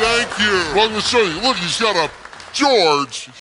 Thank you. Well, I'm going to show you. Look, he's got a George.